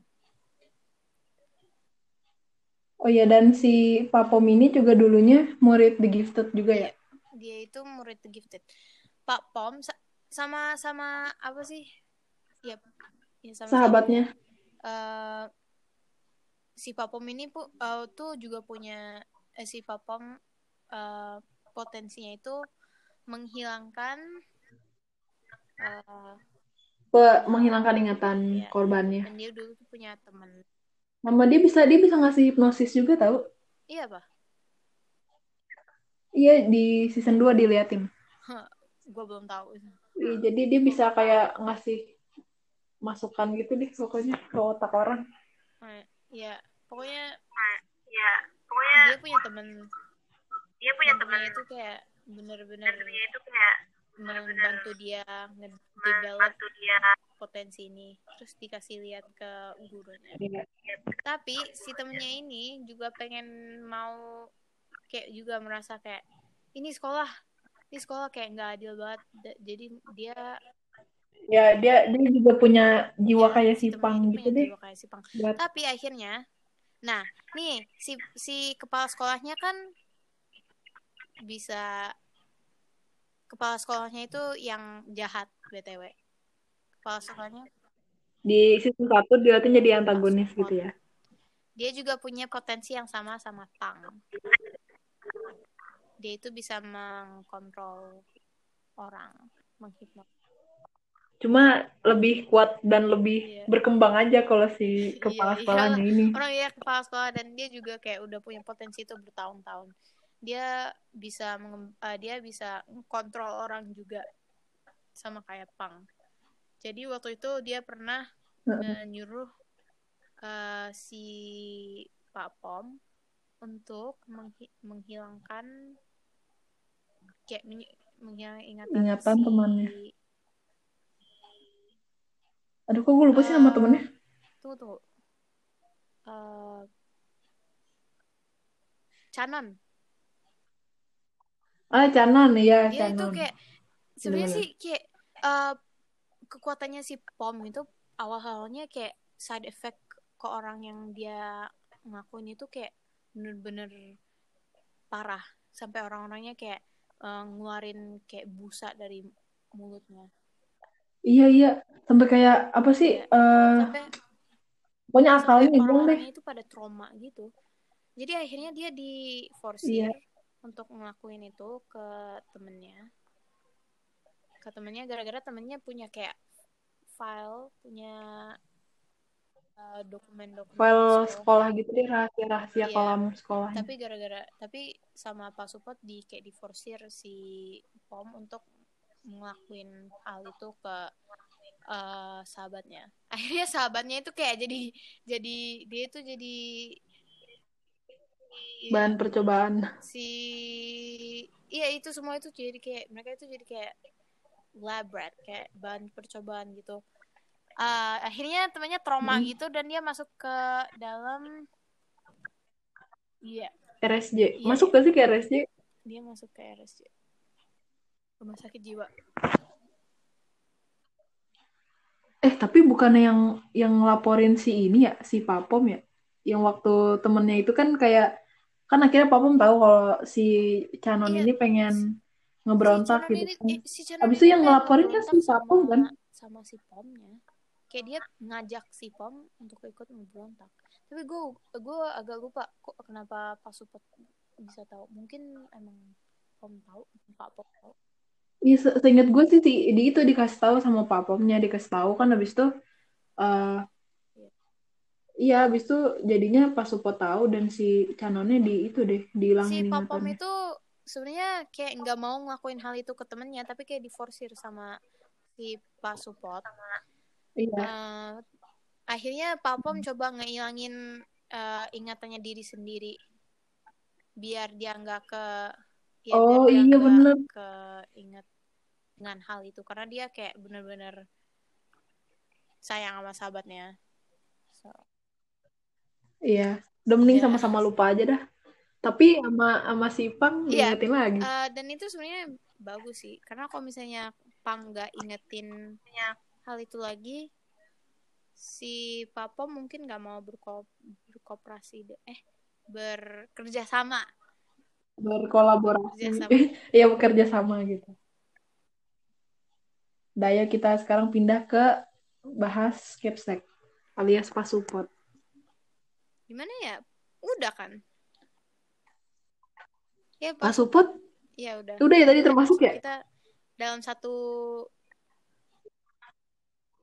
Oh iya, dan si Pak Pom ini juga dulunya murid The Gifted juga ya? Dia itu murid The Gifted. Pak Pom sa- sama sama apa sih? Ya, ya sama Sahabatnya. eh si Pak Pom ini pu, eh, tuh juga punya eh, si Pak Pom eh, potensinya itu menghilangkan Pe- menghilangkan ingatan Iya. korbannya. dan dia dulu tuh punya teman. Nama dia bisa dia bisa ngasih hipnosis juga tahu? Iya, Pak. Iya, di season 2 diliatin. Gue belum tahu. Iya, jadi dia bisa kayak ngasih masukan gitu deh pokoknya ke otak orang. Eh, Ya, pokoknya ya pokoknya dia punya teman. dia punya temennya itu kayak bener-bener dia itu kayak membantu dia nge-develop bantu dia potensi ini terus dikasih lihat ke gurunya Iya. tapi si temennya ini juga pengen mau kayak juga merasa kayak ini sekolah ini sekolah kayak nggak adil banget jadi dia Ya, dia dia juga punya jiwa ya, kayak si temennya Pang gitu deh. jiwa kayak si Pang tapi akhirnya nah nih si si kepala sekolahnya kan bisa kepala sekolahnya itu yang jahat btw kepala sekolahnya di season 1 dia tuh jadi antagonis gitu ya. dia juga punya potensi yang sama sama Tang. Dia itu bisa mengkontrol orang, menghipnotis. Cuma lebih kuat dan lebih Iya. berkembang aja kalau si Iya, kepala iya. sekolahnya ini. orang ya kepala sekolah dan dia juga kayak udah punya potensi itu bertahun-tahun dia bisa eh, dia bisa kontrol orang juga sama kayak Pang jadi waktu itu dia pernah Heeh. menyuruh eh, si Pak Pom untuk menghi- menghilangkan kayak menghilangkan ingatan, Ingatan si temannya. Aduh, kok gue lupa sih nama Eh, temennya? tunggu tunggu. Eh, Canon. Ah, Canon, iya, dia itu Canon. kayak sebenarnya sih kayak eh, kekuatannya si Pom itu awal-awalnya kayak side effect ke orang yang dia ngakuin itu kayak bener-bener parah. Sampai orang-orangnya kayak eh, ngeluarin kayak busa dari mulutnya Iya, iya. Sampai kayak, apa sih, Iya. eh, sampai pokoknya akalnya hilang deh. itu pada trauma gitu jadi akhirnya dia diforsir Iya. untuk ngelakuin itu ke temennya ke temennya gara-gara temennya punya kayak file punya uh, dokumen-dokumen File sekolah. sekolah gitu deh, rahasia-rahasia Iya. kolam sekolahnya. tapi gara-gara tapi sama Pak Supot di kayak diforsir si Pom untuk ngelakuin hal itu ke uh, sahabatnya akhirnya sahabatnya itu kayak jadi jadi dia itu jadi Bahan percobaan. si iya itu semua itu jadi kayak mereka itu jadi kayak lab rat kayak bahan percobaan gitu Ah, akhirnya temannya trauma Hmm. gitu dan dia masuk ke dalam iya RSJ. Iya, Masuk gak sih ke RSJ? dia masuk ke RSJ rumah sakit jiwa Eh, tapi bukannya yang yang laporin si ini ya, si Papom ya? Yang waktu temennya itu kan kayak, kan akhirnya Papom tahu kalau si Canon Iya. ini pengen si ngeberontak Canon gitu ini kan. eh, si Canon Habis ini itu yang ngelaporin kan si Papom kan? sama si Pomnya kayak dia ngajak si Pom untuk ikut ngeberontak tapi gue gue agak lupa kok kenapa Pak bisa tahu mungkin emang Pom tahu Pak Pom tahu Iya, se- seingat gue sih si, di itu dikasih tahu sama Papomnya, dikasih tahu kan habis itu eh iya habis itu jadinya pas Supot tahu dan si Canonnya di itu deh si dihilangin Pak Pom ingatannya. itu sebenarnya kayak nggak mau ngelakuin hal itu ke temennya tapi kayak diforsir sama si Pak Supot Iya, Eh, akhirnya Pak Pom coba ngehilangin eh, ingatannya diri sendiri biar dia nggak ke ya biar Oh, dia iya, nggak bener. keinget dengan hal itu karena dia kayak bener-bener sayang sama sahabatnya So, iya. Udah mending Iya. sama-sama lupa aja dah. Tapi sama sama si Pang Iya. diingetin lagi. eh, dan itu sebenarnya bagus sih karena kalau misalnya Pang nggak ingetin hal itu lagi si Pak Pom mungkin nggak mau berko berkooperasi de- eh bekerja sama Berkolaborasi. [laughs] Iya, bekerja sama gitu. Daya kita sekarang pindah ke bahas Capsek alias Pasupot. gimana ya udah kan ya Pak Pasupot ya udah udah ya tadi termasuk ya? kita dalam satu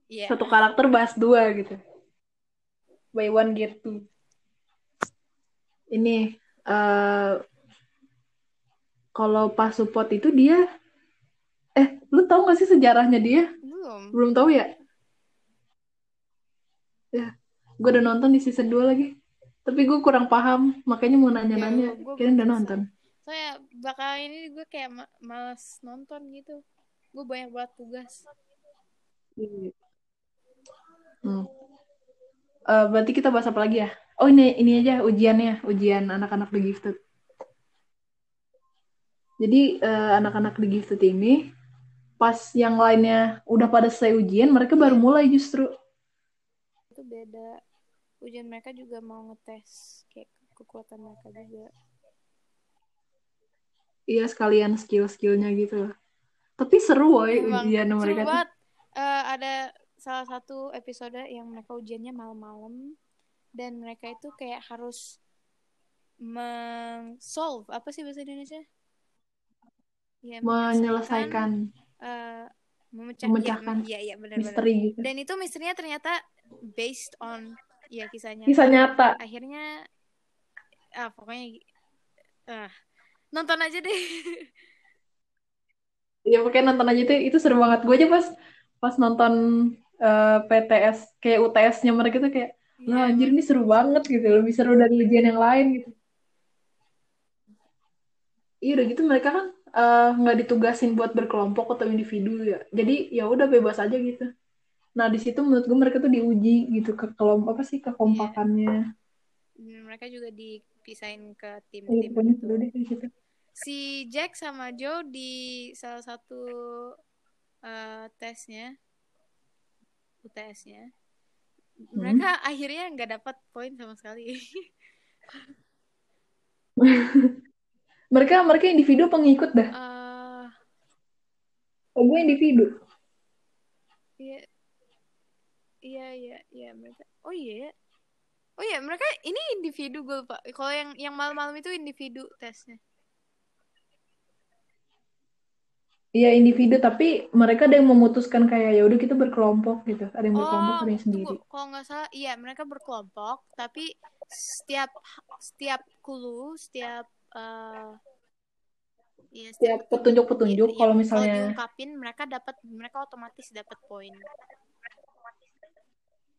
ya Satu karakter bahas dua gitu. Buy one get two. Ini eh kalau Pasupot itu dia eh lu tahu gak sih sejarahnya dia? belum Belum tahu ya? Ya, gue udah nonton di season 2 lagi. Tapi gue kurang paham, makanya mau nanya-nanya. Ya, gua- gua Kirain udah nonton. soalnya bakal ini gue kayak ma- males nonton gitu gue banyak banget tugas Hmm. Eh, berarti kita bahas apa lagi ya? Oh ini ini aja ujiannya, ujian anak-anak The Gifted. Jadi eh, anak-anak The Gifted ini pas yang lainnya udah pada selesai ujian, mereka baru mulai justru. itu beda ujian mereka juga mau ngetes kayak kekuatan mereka juga Iya sekalian skill-skillnya gitu loh. Tapi seru woy Emang ujian seru mereka tuh. banget Eh, ada salah satu episode yang mereka ujiannya malam-malam dan mereka itu kayak harus meng-solve apa sih bahasa Indonesia ya Menyelesaikan. eh, memecah Memecahkan ya, iya, iya benar-benar. misteri gitu. Dan itu misterinya ternyata based on ya kisahnya. Kisah nyata. Akhirnya ah pokoknya ah nonton aja deh. [laughs] Ya pokoknya nonton aja itu itu seru banget. Gue aja pas pas nonton eh, PTS kayak UTS-nya mereka tuh kayak Nah, anjir ini seru banget gitu, lebih seru dari ujian yang lain gitu. Iya udah gitu mereka kan eh, nggak ditugasin buat berkelompok atau individu ya. Jadi ya udah bebas aja gitu. Nah di situ menurut gue mereka tuh diuji gitu ke kelompok apa sih kekompakannya. Dan mereka juga dipisahin ke tim-tim pokoknya gitu. Si Jack sama Joe di salah satu eh, tesnya, UTS-nya, mereka akhirnya nggak dapat poin sama sekali. [laughs] Mereka mereka individu pengikut dah. Eh, Oh, gue individu. iya, iya, iya, iya mereka. Oh iya, ya. oh iya mereka ini individu gue lupa. Kalau yang yang malam-malam itu individu tesnya. Iya individu tapi mereka ada yang memutuskan kayak ya udah kita berkelompok gitu. Ada yang berkelompok, Oh, ada yang sendiri. Kalau nggak salah, iya mereka berkelompok, tapi setiap setiap clue, setiap eh iya, Setiap petunjuk-petunjuk, iya, kalau iya, misalnya- diungkapin, mereka dapat, mereka otomatis dapat poin.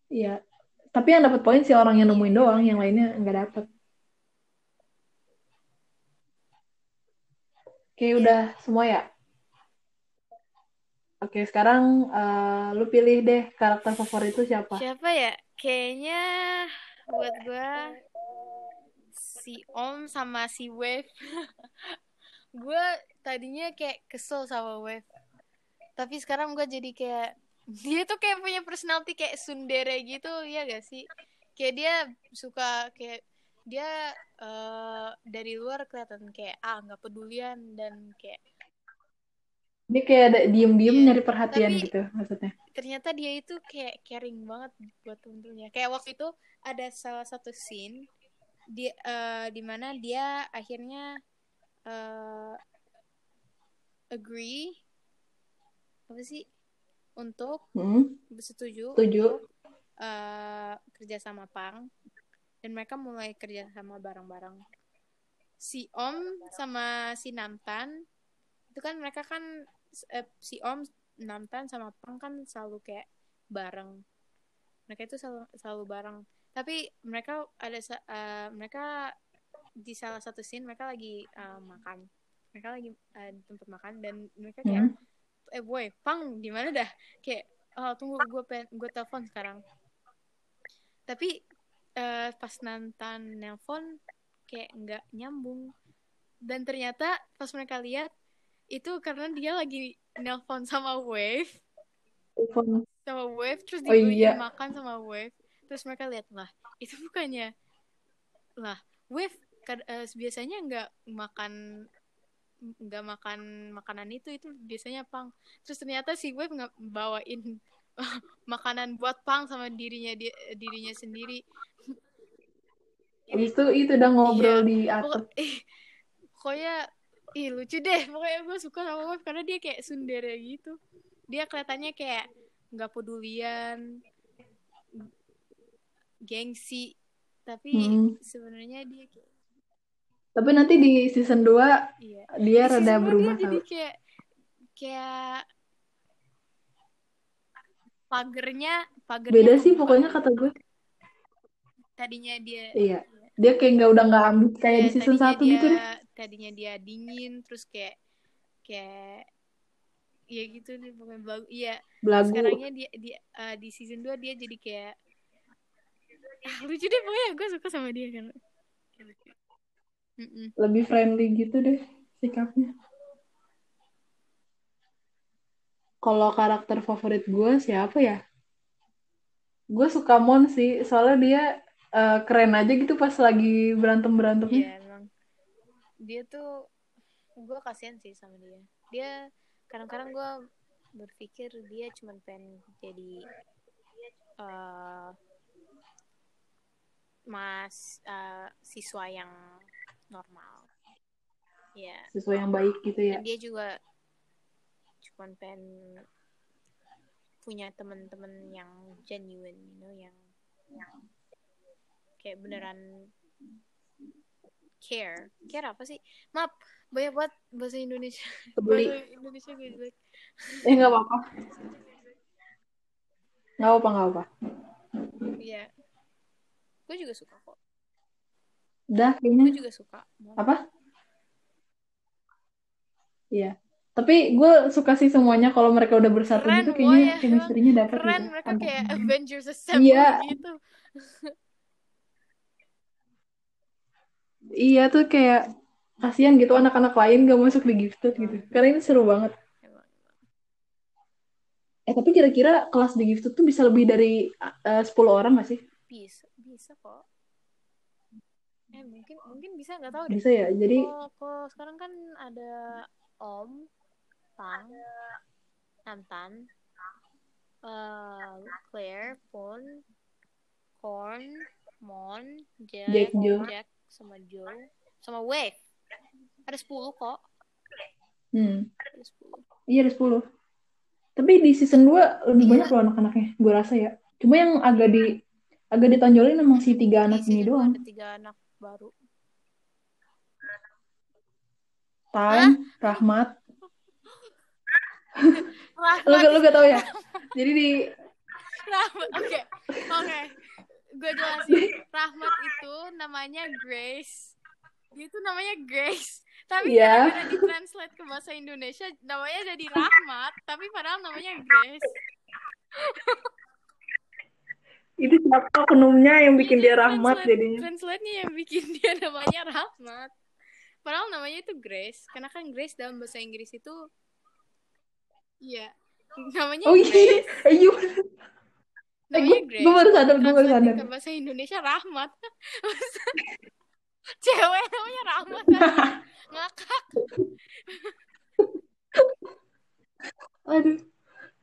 Iya. Tapi yang dapat poin si orang yang nemuin doang, yang lainnya nggak dapat. Oke, Iya. udah semua ya? Oke, sekarang eh, lu pilih deh karakter favorit itu siapa? Siapa ya? Kayaknya buat gue si Om sama si Wave. [laughs] gue tadinya kayak kesel sama Wave. Tapi sekarang gue jadi kayak [laughs] dia tuh kayak punya personality kayak sundere gitu, ya gak sih? Kayak dia suka kayak dia eh, dari luar kelihatan kayak ah nggak pedulian dan kayak Dia kayak ada diem-diem Iya, nyari perhatian tapi- gitu maksudnya. ternyata dia itu kayak caring banget buat temen-temennya. Kayak waktu itu ada salah satu scene dia eh, di mana dia akhirnya eh, agree apa sih untuk Hmm, bersetuju setuju. untuk eh, kerja sama Pang dan mereka mulai kerja sama bareng-bareng. Si Om sama si Namtan itu kan mereka kan eh, si Om Namtan sama Pang kan selalu kayak bareng. Mereka itu selalu, selalu bareng. Tapi mereka ada eh, mereka di salah satu scene mereka lagi eh, makan. Mereka lagi eh, di tempat makan dan mereka kayak Hmm. eh boy, Pang di mana dah? Kayak oh tunggu gue pengen gue telepon sekarang. Tapi eh, pas Nantan nelpon kayak nggak nyambung. Dan ternyata pas mereka lihat itu karena dia lagi nelpon sama Wave, Telepon. sama Wave terus Oh, dibeliin iya. makan sama Wave. Terus mereka lihat lah, itu bukannya lah Wave kad- eh, biasanya nggak makan nggak makan makanan itu itu biasanya pang terus ternyata si Wave nggak bawain [laughs] makanan buat pang sama dirinya dia dirinya sendiri itu itu udah ngobrol Iya. di atap. [laughs] eh, pokoknya ih lucu deh pokoknya gue suka sama Wave karena dia kayak sundere gitu dia kelihatannya kayak nggak pedulian gengsi tapi Hmm. sebenarnya dia kayak Tapi nanti di season 2 iya dia Di rada dua berubah dia jadi kayak kayak pagernya pagernya Beda sih pokoknya kata gue. tadinya dia Iya. Dia kayak nggak udah nggak ambis kayak ya, di season tadinya 1 dia gitu deh. tadinya dia dingin terus kayak kayak ya gitu deh pokoknya belagu iya Belagu. sekarangnya dia dia eh, di season 2 dia jadi kayak ah, lucu deh pokoknya gue suka sama dia kan Mm-mm. Lebih friendly gitu deh sikapnya. Kalau karakter favorit gue siapa ya? Gue suka Mon sih, soalnya dia eh, keren aja gitu pas lagi berantem-berantemnya. Iya emang dia tuh gue kasihan sih sama dia dia kadang-kadang gue berpikir dia cuma pengen jadi eh, mas eh, siswa yang normal ya Sesuai yang baik gitu ya. dan dia juga cuma pengen punya teman-teman yang genuine you know yang kayak beneran care care apa sih maaf banyak banget bahasa Indonesia Peduli. bahasa Indonesia gue jelek Eh nggak apa-apa. Nggak apa nggak apa. iya gue juga suka kok gue kayaknya juga suka apa? Iya. Tapi gue suka sih semuanya kalau mereka udah bersatu Keren, gitu kayaknya woy, chemistry-nya dapet keren gitu. mereka kayak Avengers Assemble Iya. gitu [laughs] Iya tuh kayak kasihan gitu anak-anak lain gak masuk di gifted gitu. Karena ini seru banget. Eh tapi kira-kira kelas di gifted tuh bisa lebih dari eh, 10 orang gak sih? bisa bisa kok eh mungkin mungkin bisa nggak tahu deh Bisa ya. Jadi kalau kalau sekarang kan ada Om Tang Tantan eh Claire Pon Corn Mon Jack, Jack, sama Joe sama Wave ada 10 kok hmm, ada 10 iya ada 10. Tapi di season 2 lebih banyak loh anak-anaknya. Gue rasa ya. Cuma yang agak di agak ditonjolin emang si tiga anak ini doang. ada tiga anak baru Tan, Rahmat. Lu, Rahmat gak- lu gak tau ya? Jadi di Rahmat oke oke gue jelasin Rahmat itu namanya Grace dia itu namanya Grace tapi Iya. gara-gara ditranslate ke bahasa Indonesia namanya jadi Rahmat tapi padahal namanya Grace itu siapa oknumnya yang bikin dia Rahmat translate- jadinya. translate-nya yang bikin [laughs] dia namanya Rahmat padahal namanya itu Grace karena kan Grace dalam bahasa Inggris itu iya namanya Oh iya, Grace eh, iya. Namanya Grace gue baru sadar, gue baru sadar. bahasa Indonesia Rahmat [laughs] cewek namanya Rahmat [laughs] ngakak Aduh.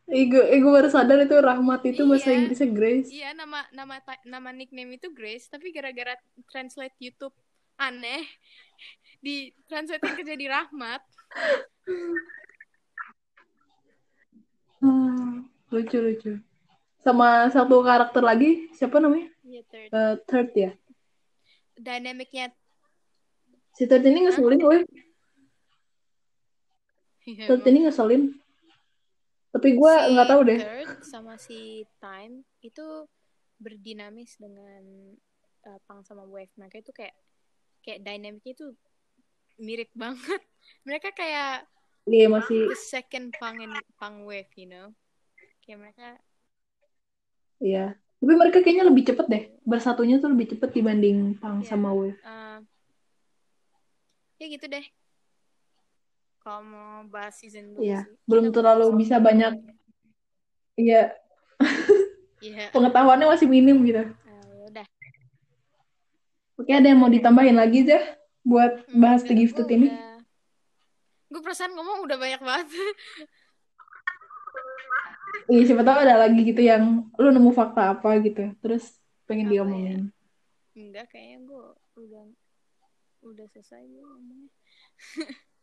Eh, gue baru sadar itu Rahmat itu bahasa Iya. Inggrisnya Grace. iya nama nama nama nickname itu Grace tapi gara-gara translate YouTube aneh di translate ke jadi Rahmat Hmm, lucu, lucu. Sama satu karakter lagi, siapa namanya? Iya third Eh, third ya. dynamicnya Si third ini ngeselin, weh. Iya, Third ini ngeselin. Tapi gue Si nggak tahu deh. Sama si Time itu berdinamis dengan uh, Pang sama Wave. Mereka itu kayak kayak dynamicnya itu mirip [laughs] banget. Mereka kayak Iya, masih, the second Pang and Pang Wave, you know. Kayak mereka iya. Tapi mereka kayaknya lebih cepet deh. Bersatunya tuh lebih cepet dibanding Pang Iya. sama Wave. uh, ya gitu deh. Kalau mau bahas season 2 Iya, sih. belum Kita terlalu bahas- bisa banyak. Iya, Iya. [laughs] pengetahuannya masih minim gitu. Uh, udah. Oke, ada yang mau ditambahin lagi deh buat bahas The Gifted ini? Gue perasaan ngomong udah banyak banget. [laughs] Iya, siapa tahu ada lagi gitu yang lu nemu fakta apa gitu, terus pengen Apa ya? diomongin. Enggak, kayaknya gue udah udah selesai gue ngomongnya. [laughs]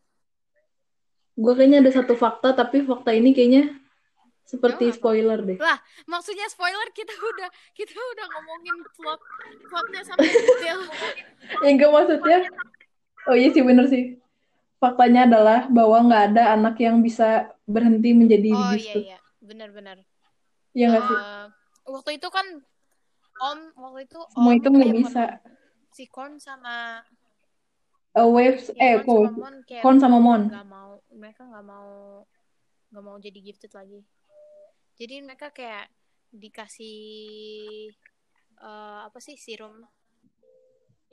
Gue kayaknya ada satu fakta, tapi fakta ini kayaknya seperti Emang apa? spoiler deh. Lah, maksudnya spoiler kita udah kita udah ngomongin plot plotnya sampai detail. [laughs] Yang gak maksudnya, oh iya sih bener sih. Faktanya adalah bahwa nggak ada anak yang bisa berhenti menjadi Oh iya gifted. iya, benar-benar. Iya nggak sih? Eh, waktu itu kan Om waktu itu Semua Om itu nggak bisa. Si Korn sama Uh, waves, ya, eh, kok sama Mon kayak sama Mon. nggak mau mereka nggak mau nggak mau jadi gifted lagi. Jadi mereka kayak dikasih eh, apa sih serum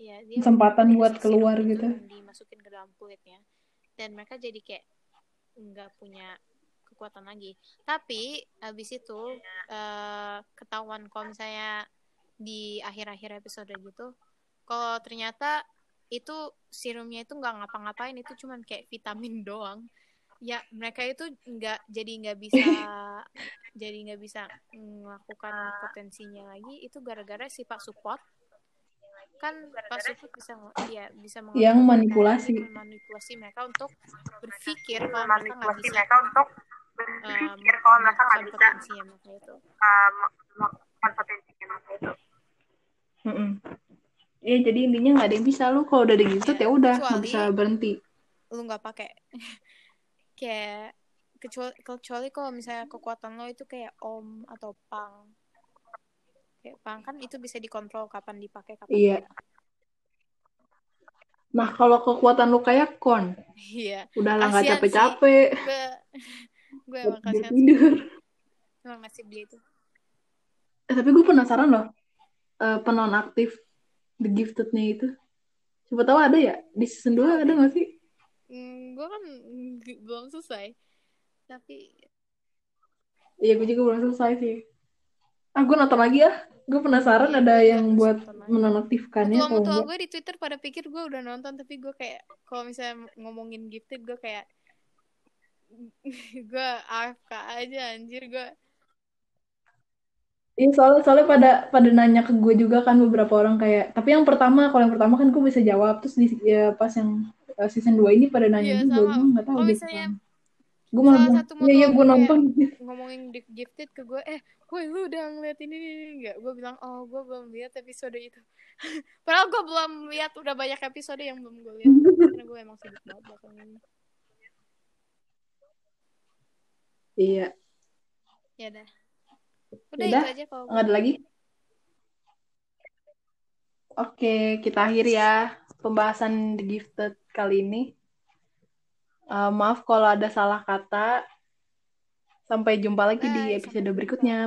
ya dia Kesempatan buat keluar gitu. dimasukin ke dalam kulitnya dan mereka jadi kayak nggak punya kekuatan lagi tapi habis itu eh, ketahuan kalau misalnya di akhir-akhir episode gitu kalau ternyata itu serumnya itu nggak ngapa-ngapain itu cuman kayak vitamin [laughs] doang. Ya mereka itu nggak jadi nggak bisa [laughs] jadi nggak bisa melakukan potensinya lagi. Itu gara-gara si Pak Support kan Pak Support bisa ya bisa Yang manipulasi. mereka, memanipulasi mereka untuk berpikir kalau mereka nggak manipulasi bisa mereka untuk berpikir kalau mereka nggak bisa potensinya mereka itu. memaksimalkan potensinya mereka itu. Mm-mm. Iya jadi intinya nggak ada yang bisa lu kalau udah di gitu Iya, ya udah nggak bisa berhenti. lu nggak pakai [laughs] kayak kecuali kecuali kalau misalnya kekuatan lo itu kayak om atau pang kayak pang kan itu bisa dikontrol kapan dipakai kapan Iya. enggak. Nah kalau kekuatan lu kayak kon, iya udah lah nggak capek-capek, gue gue [laughs] emang tidur kasihan tidur. emang ngasih beli itu Eh, tapi gue penasaran loh, eh, penonaktif The Gifted-nya itu. Siapa tahu ada ya di season 2 ada nggak sih? Hmm, gue kan belum selesai tapi Iya gue juga belum selesai sih. Ah gue nonton lagi ya. Gue penasaran Iya, ada yang buat menonaktifkannya kalau enggak. gue di Twitter pada pikir gue udah nonton tapi gue kayak kalau misalnya ngomongin gifted gue kayak [laughs] gue AFK aja anjir gue Iya soalnya soalnya pada pada nanya ke gue juga kan beberapa orang kayak tapi yang pertama kalau yang pertama kan gue bisa jawab. Terus di ya, pas yang uh, season 2 ini pada nanya sama. gue nggak tahu misalnya gue malah bilang iya iya gue nonton. ngomongin di gifted ke gue eh woi lu udah ngeliat ini ini, ini nggak? Gue bilang oh gue belum lihat episode itu. [laughs] Padahal gue belum lihat udah banyak episode yang belum gue lihat. Karena gue emang sibuk banget belakangan ini. Iya. Ya dah udah Yaudah, itu aja kalau nggak ada lagi? Oke kita akhiri ya pembahasan The Gifted kali ini. Uh, maaf kalau ada salah kata. Sampai jumpa lagi di Bye, episode sampai jumpa. berikutnya